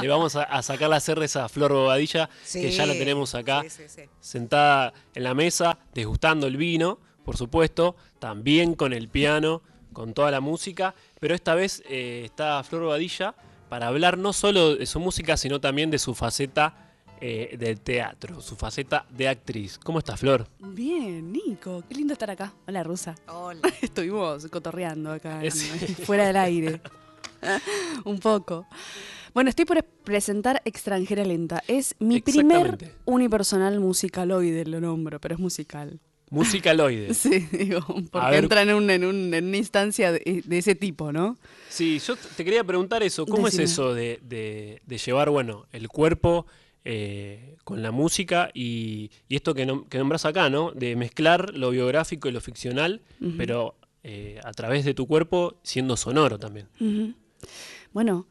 Le vamos a, sacar las R's a Flor Bobadilla, que ya la tenemos acá, sentada en la mesa, degustando el vino, por supuesto, también con el piano, con toda la música, pero esta vez eh, está Flor Bobadilla para hablar no solo de su música, sino también de su faceta eh, del teatro, su faceta de actriz. ¿Cómo estás, Flor? Bien, Nico. Qué lindo estar acá. Hola, Rusa. Hola. Estuvimos cotorreando acá, fuera del aire. Un poco. Bueno, estoy por presentar Extranjera Lenta. Es mi primer unipersonal musicaloide, lo nombro, pero es musical. Musicaloide. Sí, digo, porque entra en, un, en, una instancia de, ese tipo, ¿no? Sí, yo te quería preguntar eso. ¿Cómo es eso de, de, llevar, bueno, el cuerpo eh, con la música y, esto que, nombras acá, ¿no? De mezclar lo biográfico y lo ficcional, pero eh, a través de tu cuerpo siendo sonoro también. Bueno,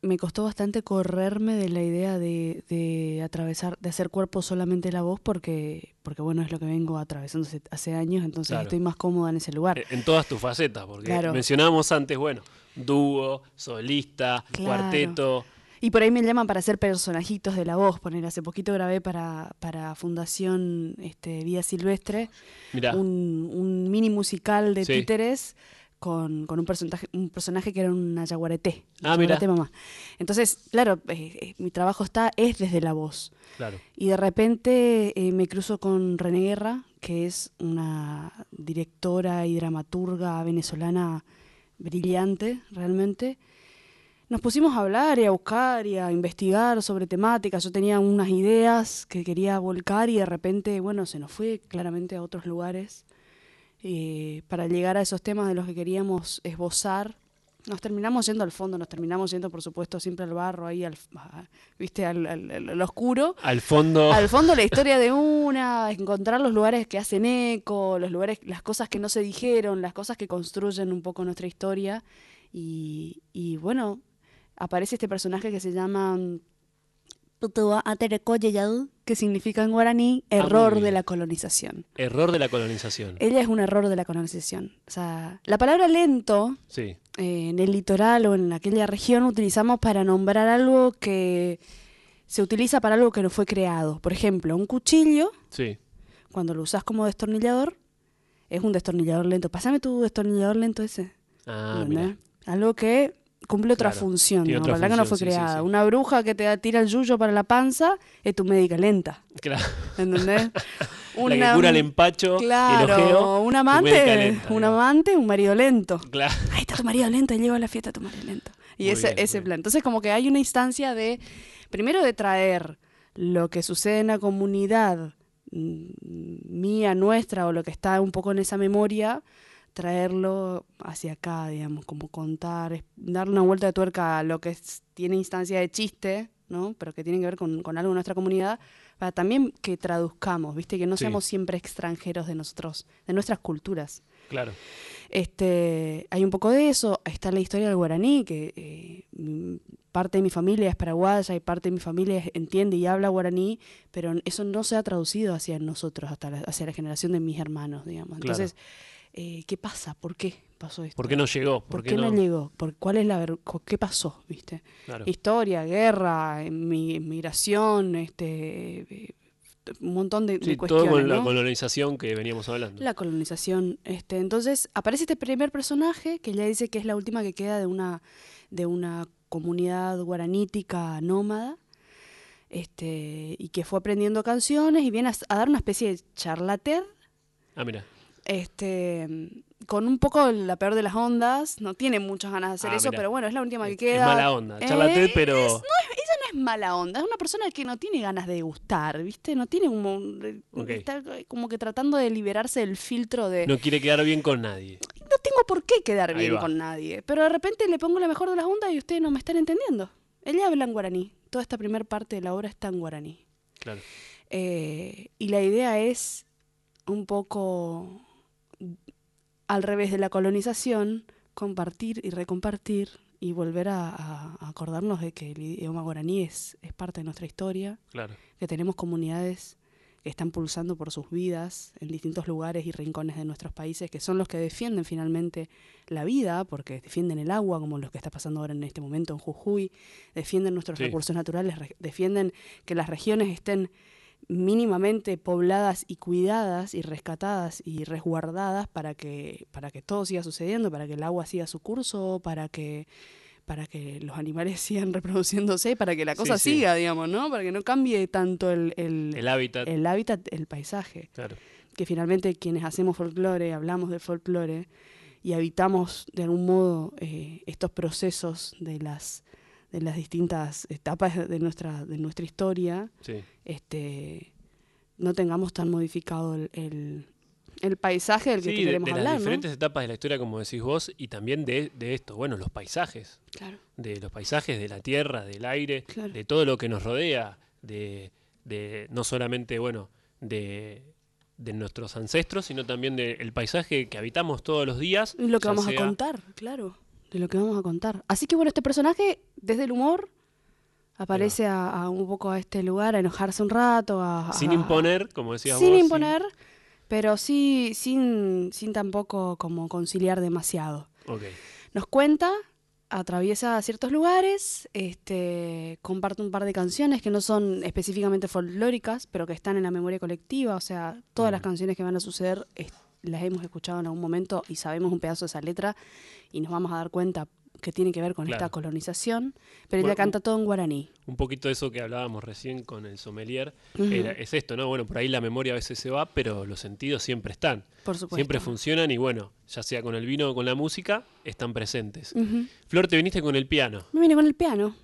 me costó bastante correrme de la idea de, atravesar, de hacer cuerpo solamente la voz, porque, porque bueno, es lo que vengo atravesando hace, años, entonces estoy más cómoda en ese lugar. En todas tus facetas, porque mencionábamos antes, bueno, dúo, solista, cuarteto. Y por ahí me llaman para hacer personajitos de la voz. Poner hace poquito grabé para, para Fundación este, Vida Silvestre un, un, mini musical de títeres con, con, un, personaje, un personaje que era una yaguareté. Ah, mira. mamá. Entonces, claro, eh, eh, mi trabajo está, es desde la voz. Claro. Y de repente eh, me cruzo con René Guerra, que es una directora y dramaturga venezolana brillante, realmente. Nos pusimos a hablar y a buscar y a investigar sobre temáticas. Yo tenía unas ideas que quería volcar y de repente, bueno, se nos fue claramente a otros lugares eh, para llegar a esos temas de los que queríamos esbozar. Nos terminamos yendo al fondo, nos terminamos yendo, por supuesto, siempre al barro, ahí, al, ¿viste? Al, oscuro. Al fondo. Al fondo la historia de una, encontrar los lugares que hacen eco, los lugares, las cosas que no se dijeron, las cosas que construyen un poco nuestra historia. Y, y bueno, aparece este personaje que se llama que significa en guaraní ah, error de la colonización. Error de la colonización. Ella es un error de la colonización. O sea, la palabra lento sí. Eh, en el litoral o en aquella región utilizamos para nombrar algo que se utiliza para algo que no fue creado. Por ejemplo, un cuchillo, sí. cuando lo usas como destornillador, es un destornillador lento. Pásame tu destornillador lento ese. Ah, Algo que cumple otra función, ¿no? ¿verdad que no fue creada? Una bruja que te tira el yuyo para la panza es tu médica lenta. Claro. ¿Entendés? Una, la que cura el empacho, claro, un amante, un amante, un marido lento. Claro. Ahí está tu marido lento, lleva a la fiesta tu marido lento. Y ese, ese plan. Entonces como que hay una instancia de, primero de traer lo que sucede en la comunidad mm, mía, nuestra, o lo que está un poco en esa memoria, traerlo hacia acá, digamos, como contar, darle una vuelta de tuerca a lo que tiene instancia de chiste, ¿no? Pero que tiene que ver con, algo de nuestra comunidad, para también que traduzcamos, ¿viste? Que no seamos siempre extranjeros de nosotros, de nuestras culturas. Claro. Este, hay un poco de eso, está la historia del guaraní, que eh, parte de mi familia es paraguaya y parte de mi familia entiende y habla guaraní, pero eso no se ha traducido hacia nosotros, hasta hacia la generación de mis hermanos, digamos. Entonces, eh, ¿qué pasa? ¿Por qué pasó esto? ¿Por qué no llegó? ¿Por, qué, no? llegó? ¿Por ¿Cuál es la qué pasó? ¿Viste? Historia, guerra, migración, este eh, un montón de, sí, cuestiones. Todo con la colonización que veníamos hablando. La colonización. Este, entonces aparece este primer personaje que ya dice que es la última que queda de una, de una comunidad guaranítica nómada. Este, y que fue aprendiendo canciones y viene a, dar una especie de charlater. Ah, mira este con un poco la peor de las ondas, no tiene muchas ganas de hacer ah, eso, pero bueno, es la última que queda. Es mala onda, charlate, pero... ella no es mala onda, es una persona que no tiene ganas de gustar, ¿viste? No tiene como... Está como que tratando de liberarse del filtro de... No quiere quedar bien con nadie. No tengo por qué quedar bien con nadie, pero de repente le pongo la mejor de las ondas y ustedes no me están entendiendo. Ella habla en guaraní, toda esta primera parte de la obra está en guaraní. Claro. Eh, y la idea es un poco al revés de la colonización, compartir y recompartir y volver a, acordarnos de que el idioma guaraní es, es, parte de nuestra historia, claro. que tenemos comunidades están pulsando por sus vidas en distintos lugares y rincones de nuestros países, que son los que defienden finalmente la vida, porque defienden el agua, como lo que está pasando ahora en este momento en Jujuy, defienden nuestros recursos naturales, defienden que las regiones estén mínimamente pobladas y cuidadas y rescatadas y resguardadas para que, para que todo siga sucediendo, para que el agua siga su curso, para que para que los animales sigan reproduciéndose, para que la cosa siga, digamos, ¿no? Para que no cambie tanto el, el, hábitat. El hábitat, el paisaje. Que finalmente quienes hacemos folclore, hablamos de folclore y habitamos de algún modo eh, estos procesos de las de las distintas etapas de nuestra, de nuestra historia, este, no tengamos tan modificado el, el, paisaje del que queremos de, de las diferentes etapas de la historia, como decís vos, y también de, esto, bueno, los paisajes. De los paisajes, de la tierra, del aire, de todo lo que nos rodea, de, de no solamente, bueno, de, de nuestros ancestros, sino también del paisaje que habitamos todos los días. Y lo que vamos a contar, claro de lo que vamos a contar. Así que bueno, este personaje, desde el humor, aparece a, un poco a este lugar, a enojarse un rato. A, sin imponer, como decías sin Imponer, pero sí sin, sin tampoco como conciliar demasiado. Nos cuenta, atraviesa ciertos lugares, este, comparte un par de canciones que no son específicamente folclóricas, pero que están en la memoria colectiva, o sea, todas las canciones que van a suceder las hemos escuchado en algún momento y sabemos un pedazo de esa letra y nos vamos a dar cuenta que tiene que ver con esta colonización, pero ella canta todo en guaraní. Un poquito de eso que hablábamos recién con el sommelier, es esto, ¿no? Bueno, por ahí la memoria a veces se va, pero los sentidos siempre están. Por supuesto. Siempre funcionan y bueno, ya sea con el vino o con la música, están presentes. Flor, te viniste con el piano. Me vine con el piano.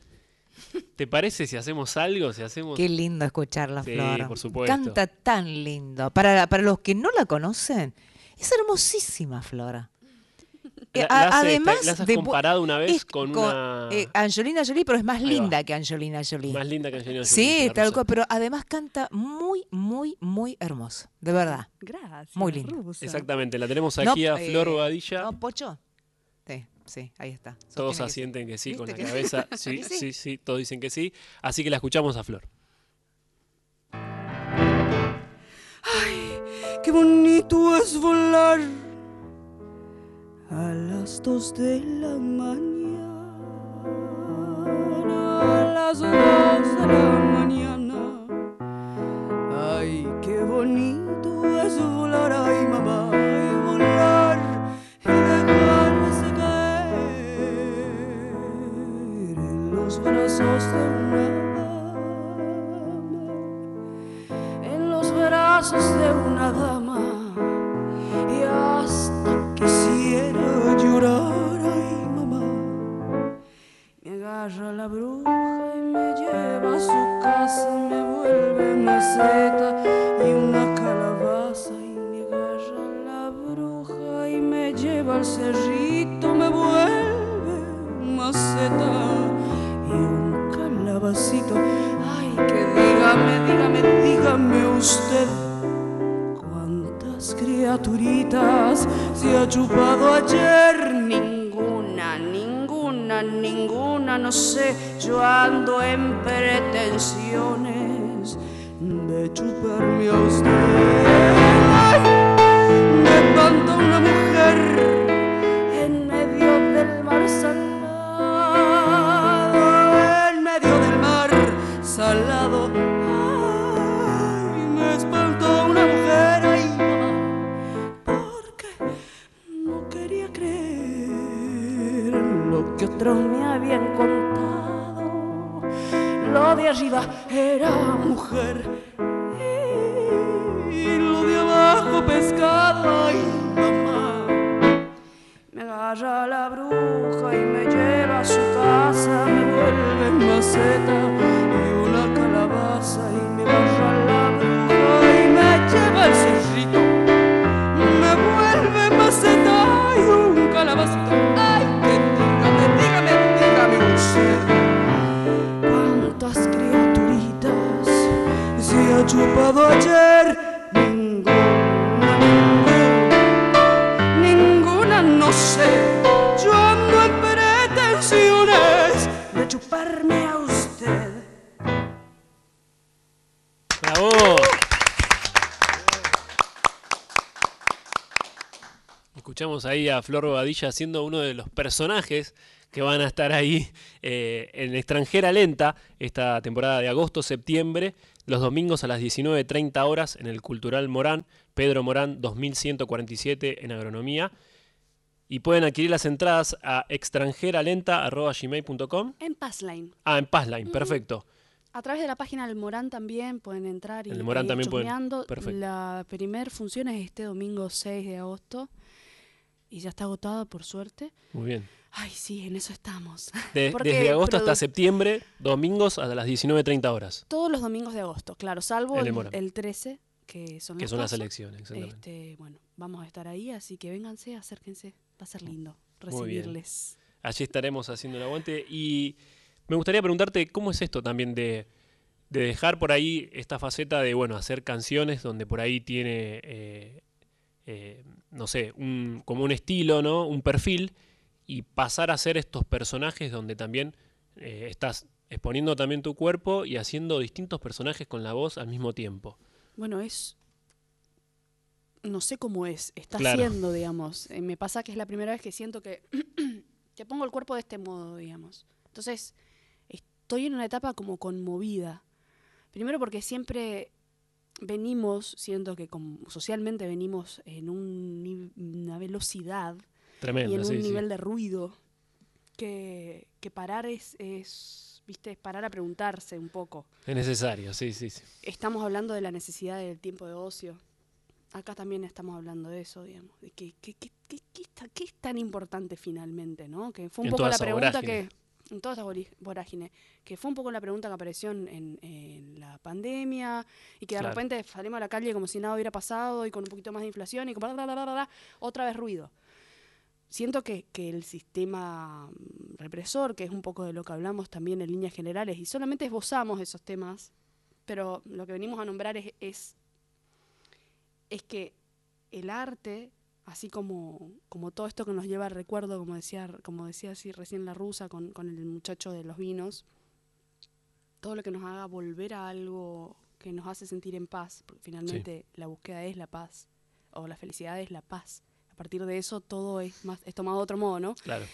¿Te parece si hacemos algo? Si hacemos... Qué lindo escuchar la sí, Flor. por supuesto. Canta tan lindo. Para, para los que no la conocen, es hermosísima Flora. Eh, además, has comparado una vez con, una... Eh, Angelina Jolie, pero es más linda que Angelina Jolie. Más linda que Angelina Jolie. Sí, tal cual, pero además canta muy, muy, muy hermoso. De verdad. Gracias. Muy linda. Exactamente, la tenemos aquí a Flor Bobadilla. ¿No, Pocho? Sí, sí, ahí está. todos asienten que sí, con la cabeza. Sí, sí, sí, todos dicen que sí. Así que la escuchamos a Flor. Ay, qué bonito es volar a las dos de la mañana, a las dos de la mañana. Ay, qué bonito es volar, ay mamá, Ay, que dígame, dígame, dígame usted criaturitas se ha chupado ayer? Ninguna, ninguna, ninguna, no sé, yo ando en pretensiones de chuparme a usted. me espanta una mujer otros me habían contado. Lo de arriba era mujer y lo de abajo pescado. Ay, mamá, me agarra la bruja y me lleva a su casa, me vuelve en maceta y una calabaza y me agarra la bruja y me lleva al cerrito. Me vuelve en maceta y un calabacito. chupado ayer? Ninguna, ninguna, ninguna, no sé. Yo ando en pretensiones de chuparme a usted. ¡Bravo! Escuchamos ahí a Flor Bobadilla siendo uno de los personajes que van a estar ahí eh, en extranjera lenta esta temporada de agosto, septiembre los domingos a las 19.30 horas en el Cultural Morán, Pedro Morán 2147 en Agronomía. Y pueden adquirir las entradas a extranjeralenta.gmail.com. En Passline. Ah, en Passline, perfecto. A través de la página del Morán también pueden entrar y el Morán también pueden. Perfecto. La primer función es este domingo 6 de agosto y ya está agotada por suerte. Muy bien. Ay, sí, en eso estamos. desde agosto hasta septiembre, domingos a las 19.30 horas. Todos los domingos de agosto, claro, salvo el, 13, que son, que son las elecciones. Exactamente. Este, bueno, vamos a estar ahí, así que vénganse, acérquense, va a ser lindo recibirles. Allí estaremos haciendo el aguante y me gustaría preguntarte cómo es esto también de, dejar por ahí esta faceta de, bueno, hacer canciones donde por ahí tiene, eh, eh, no sé, un, como un estilo, ¿no? Un perfil y pasar a ser estos personajes donde también eh, estás exponiendo también tu cuerpo y haciendo distintos personajes con la voz al mismo tiempo. Bueno, es... No sé cómo es, está haciendo, digamos. me pasa que es la primera vez que siento que, que pongo el cuerpo de este modo, digamos. Entonces, estoy en una etapa como conmovida. Primero porque siempre venimos, siento que como socialmente venimos en una velocidad y en un nivel de ruido que, parar es, es, viste, parar a preguntarse un poco. Es necesario, sí, sí, sí. Estamos hablando de la necesidad del tiempo de ocio. Acá también estamos hablando de eso, digamos, de que, qué es tan importante finalmente, ¿no? Que fue un poco la pregunta que en toda esta vorágine, que fue un poco la pregunta que apareció en, la pandemia y que de repente salimos a la calle como si nada hubiera pasado y con un poquito más de inflación y como otra vez ruido. Siento que, el sistema mm, represor, que es un poco de lo que hablamos también en líneas generales, y solamente esbozamos esos temas, pero lo que venimos a nombrar es, es, es que el arte así como, como todo esto que nos lleva al recuerdo, como decía, como decía así recién la rusa con, con el muchacho de los vinos, todo lo que nos haga volver a algo que nos hace sentir en paz, porque finalmente la búsqueda es la paz, o la felicidad es la paz. A partir de eso todo es más, es tomado de otro modo, ¿no? Claro.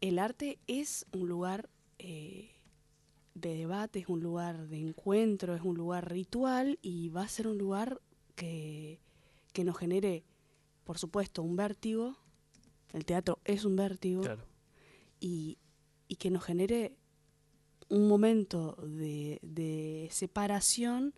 El arte es un lugar eh, de debate, es un lugar de encuentro, es un lugar ritual y va a ser un lugar que, que nos genere por supuesto, un vértigo, el teatro es un vértigo, y, que nos genere un momento de, separación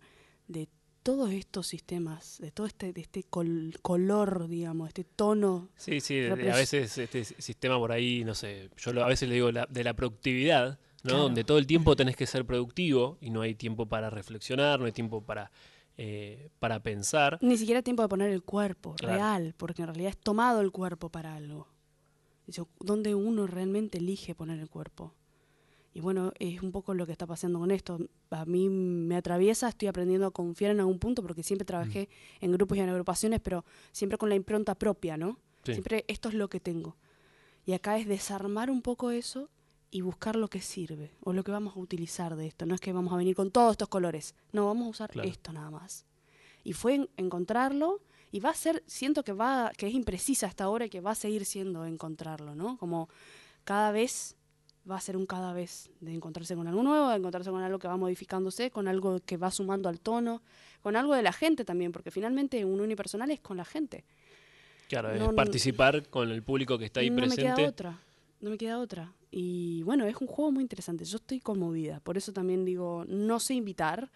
de todos estos sistemas, de todo este, de este color, digamos, este tono. Sí, sí, a veces este sistema por ahí, no sé, yo a veces le digo de la productividad, ¿no? Donde todo el tiempo tenés que ser productivo y no hay tiempo para reflexionar, no hay tiempo para eh, para pensar. Ni siquiera tiempo de poner el cuerpo real, porque en realidad es tomado el cuerpo para algo. ¿Dónde uno realmente elige poner el cuerpo? Y bueno, es un poco lo que está pasando con esto. A mí me atraviesa, estoy aprendiendo a confiar en algún punto, porque siempre trabajé mm. en grupos y en agrupaciones, pero siempre con la impronta propia, ¿no? Siempre esto es lo que tengo. Y acá es desarmar un poco eso y buscar lo que sirve o lo que vamos a utilizar de esto. No es que vamos a venir con todos estos colores, no, vamos a usar esto nada más. Y fue encontrarlo y va a ser, siento que va, que es imprecisa hasta ahora y que va a seguir siendo encontrarlo, ¿no? Como cada vez va a ser un cada vez de encontrarse con algo nuevo, de encontrarse con algo que va modificándose, con algo que va sumando al tono, con algo de la gente también, porque finalmente un unipersonal es con la gente. Claro, es participar con el público que está ahí presente. No me queda otra, no me queda otra. Y bueno, es un juego muy interesante. Yo estoy conmovida. Por eso también digo, no sé invitar,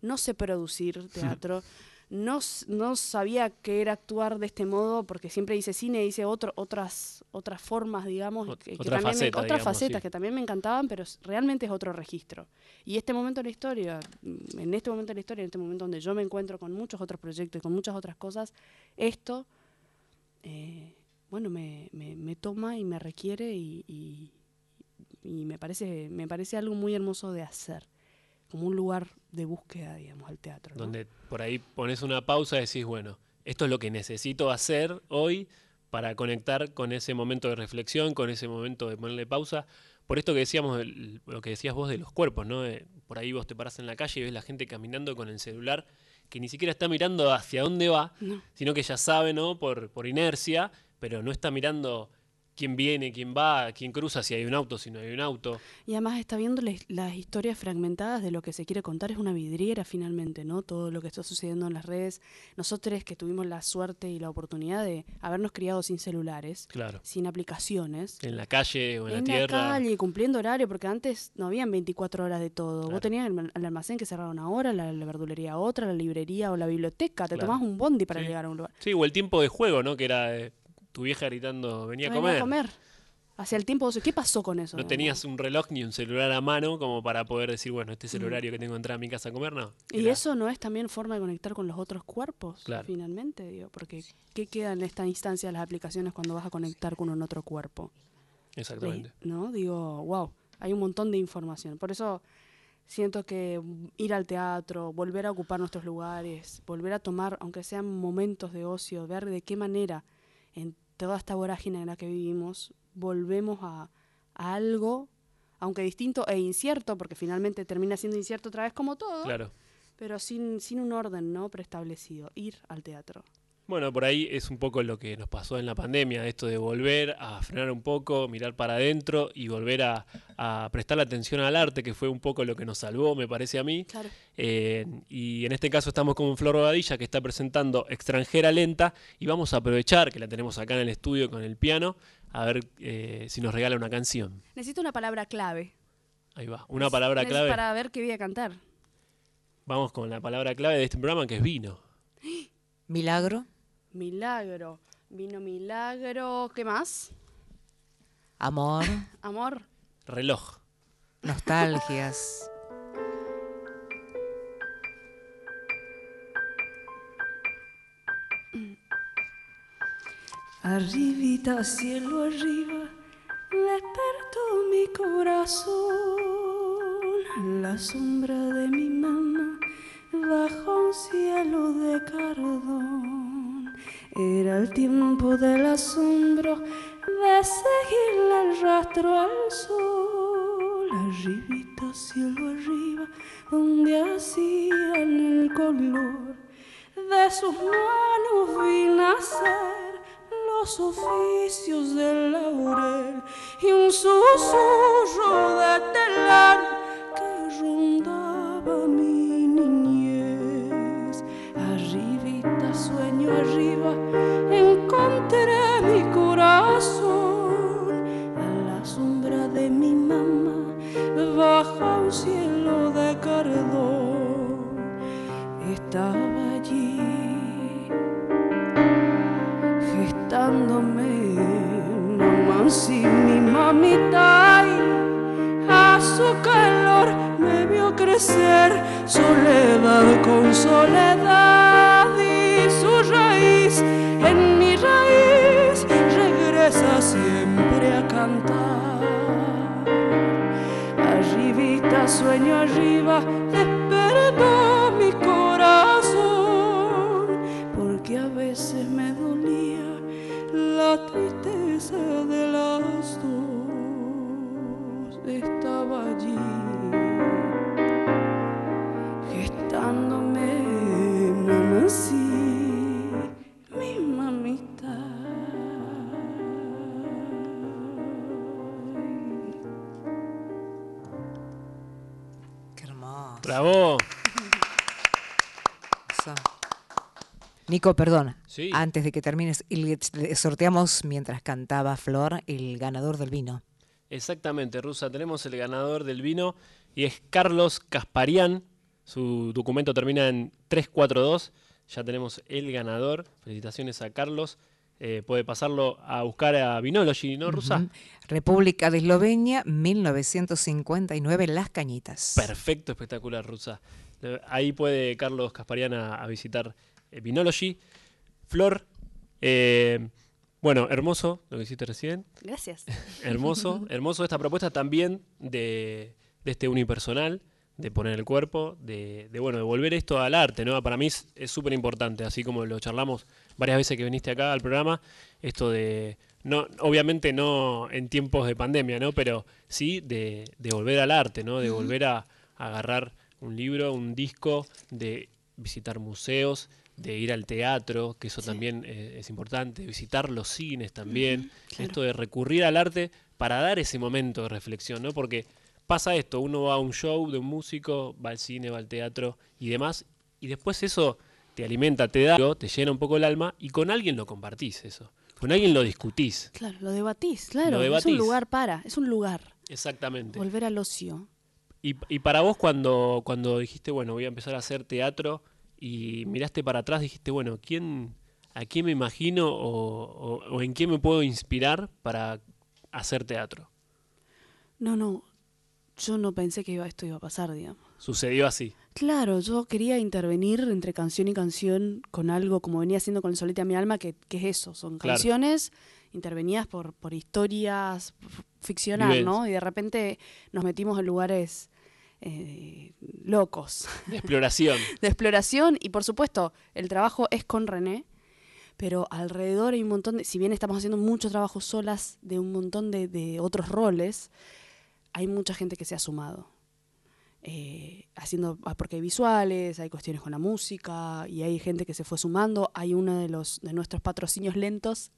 no sé producir teatro. No, no sabía que era actuar de este modo porque siempre hice cine, hice otro, otras, otras formas, digamos, otra faceta, otras facetas que también me encantaban, pero realmente es otro registro. Y este momento de la historia, mm, en este momento de la historia, en este momento donde yo me encuentro con muchos otros proyectos y con muchas otras cosas, esto, eh, bueno, me, me, toma y me requiere y y me parece, me parece algo muy hermoso de hacer, como un lugar de búsqueda, digamos, al teatro. Donde por ahí pones una pausa y decís, bueno, esto es lo que necesito hacer hoy para conectar con ese momento de reflexión, con ese momento de ponerle pausa. Por esto que decíamos, lo que decías vos de los cuerpos, ¿no? por ahí vos te paras en la calle y ves la gente caminando con el celular que ni siquiera está mirando hacia dónde va, sino que ya sabe, ¿no? Por, por inercia, pero no está mirando quién viene, quién va, quién cruza, si hay un auto, si no hay un auto. Y además está viendo las historias fragmentadas de lo que se quiere contar, es una vidriera finalmente, ¿no? Todo lo que está sucediendo en las redes. Nosotros que tuvimos la suerte y la oportunidad de habernos criado sin celulares, sin aplicaciones. En la calle o en, la tierra. En la calle, cumpliendo horario, porque antes no habían 24 horas de todo. Vos tenías el, almacén que cerraba una hora, la, verdulería otra, la librería o la biblioteca. Te tomás un bondi para llegar a un lugar. Sí, o el tiempo de juego, ¿no? Que era... Eh, tu vieja gritando, venía a comer. Venía a comer. Hacia el tiempo, ¿qué pasó con eso? No tenías un reloj ni un celular a mano como para poder decir, bueno, este es el horario que tengo que entrar a mi casa a comer, no. ¿Y eso no es también forma de conectar con los otros cuerpos? Finalmente, digo, porque ¿qué queda en esta instancia de las aplicaciones cuando vas a conectar con un otro cuerpo? Exactamente. ¿No? Digo, wow, hay un montón de información. Por eso siento que ir al teatro, volver a ocupar nuestros lugares, volver a tomar, aunque sean momentos de ocio, ver de qué manera en toda esta vorágine en la que vivimos, volvemos a, algo, aunque distinto e incierto, porque finalmente termina siendo incierto otra vez como todo, claro. pero sin, sin un orden no preestablecido, ir al teatro. Bueno, por ahí es un poco lo que nos pasó en la pandemia, esto de volver a frenar un poco, mirar para adentro y volver a, prestar la atención al arte, que fue un poco lo que nos salvó, me parece a mí. Eh, y en este caso estamos con Flor Bobadilla, que está presentando Extranjera Lenta, y vamos a aprovechar que la tenemos acá en el estudio con el piano, a ver eh, si nos regala una canción. Necesito una palabra clave. Ahí va, una palabra clave. Para ver qué voy a cantar. Vamos con la palabra clave de este programa, que es vino. Milagro. Milagro. Vino milagro. ¿Qué más? Amor. Amor. Reloj. Nostalgias. Arribita, cielo arriba, despertó mi corazón. La sombra de mi mamá bajo un cielo de cardón. Era el tiempo del asombro de seguirle el rastro al sol, arribita, cielo arriba, donde hacían el color de sus manos vi nacer los oficios del laurel y un susurro de telar que rondaba mi arriba encontré mi corazón a la sombra de mi mamá bajo un cielo de cardón. Estaba allí gestándome nomás y mi mamita a su calor me vio crecer soledad con soledad Sueño arriba, despertó mi corazón, porque a veces me dolía la tristeza de las dos. Estaba allí, Nico, perdón. Antes de que termines, sorteamos mientras cantaba Flor el ganador del vino. Exactamente, Rusa. Tenemos el ganador del vino y es Carlos Casparian. Su documento termina en 342. Ya tenemos el ganador. Felicitaciones a Carlos. Eh, puede pasarlo a buscar a Vinology, ¿no, Rusa? República de Eslovenia, 1959, Las Cañitas. Perfecto, espectacular, Rusa. Ahí puede Carlos Caspariana a, visitar Vinology. Flor, eh, bueno, hermoso lo que hiciste recién. Gracias. hermoso, hermoso esta propuesta también de, de este unipersonal de poner el cuerpo, de, bueno, de volver esto al arte, ¿no? Para mí es súper importante, así como lo charlamos varias veces que viniste acá al programa, esto de, no, obviamente no en tiempos de pandemia, ¿no? Pero sí de, volver al arte, ¿no? De volver a, agarrar un libro, un disco, de visitar museos, de ir al teatro, que eso también eh, es importante, visitar los cines también, esto de recurrir al arte para dar ese momento de reflexión, ¿no? Porque pasa esto, uno va a un show de un músico, va al cine, va al teatro y demás, y después eso te alimenta, te da, te llena un poco el alma y con alguien lo compartís eso. Con alguien lo discutís. Claro, lo debatís, claro. Es un lugar para, es un lugar. Exactamente. Volver al ocio. Y, y para vos cuando, cuando dijiste, bueno, voy a empezar a hacer teatro y miraste para atrás, dijiste, bueno, ¿quién, ¿a quién me imagino o, o en quién me puedo inspirar para hacer teatro? No, no, yo no pensé que esto iba a pasar, digamos. Sucedió así. Claro, yo quería intervenir entre canción y canción con algo como venía haciendo con el Solete a mi alma, que, es eso, son canciones intervenidas por, por historias ficcionales, ¿no? Y de repente nos metimos en lugares eh, locos. De exploración. de exploración y por supuesto el trabajo es con René, pero alrededor hay un montón de, si bien estamos haciendo mucho trabajo solas de un montón de, de otros roles, hay mucha gente que se ha sumado. Eh, haciendo, porque hay visuales, hay cuestiones con la música y hay gente que se fue sumando. Hay uno de los de nuestros patrocinios lentos,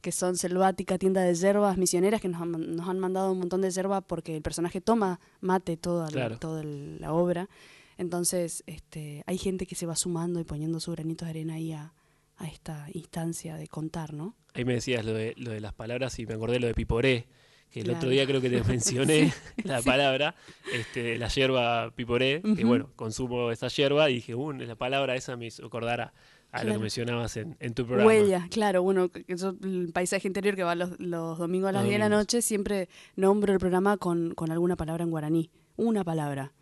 que son Selvática, tienda de yerbas misioneras, que nos han, nos han mandado un montón de yerba porque el personaje toma mate toda, la, toda la obra. Entonces, este, hay gente que se va sumando y poniendo su granito de arena ahí a, a esta instancia de contar, ¿no? Ahí me decías lo de, lo de las palabras y me acordé lo de Piporé que el otro día creo que te mencioné la palabra, este, la hierba piporé, que bueno, consumo esa hierba y dije, uh, la palabra esa me hizo acordar a, lo que mencionabas en, tu programa. Huella, claro, bueno, el paisaje interior que va los, domingos a las 10 de la noche, siempre nombro el programa con, con alguna palabra en guaraní, una palabra.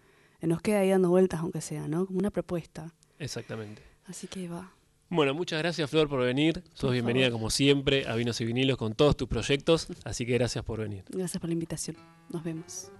Nos queda ahí dando vueltas, aunque sea, ¿no? Como una propuesta. Exactamente. Así que va. Bueno, muchas gracias Flor por venir. Sos bienvenida como siempre a Vinos y Vinilos con todos tus proyectos, así que gracias por venir. Gracias por la invitación. Nos vemos.